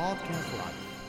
Podcast Live.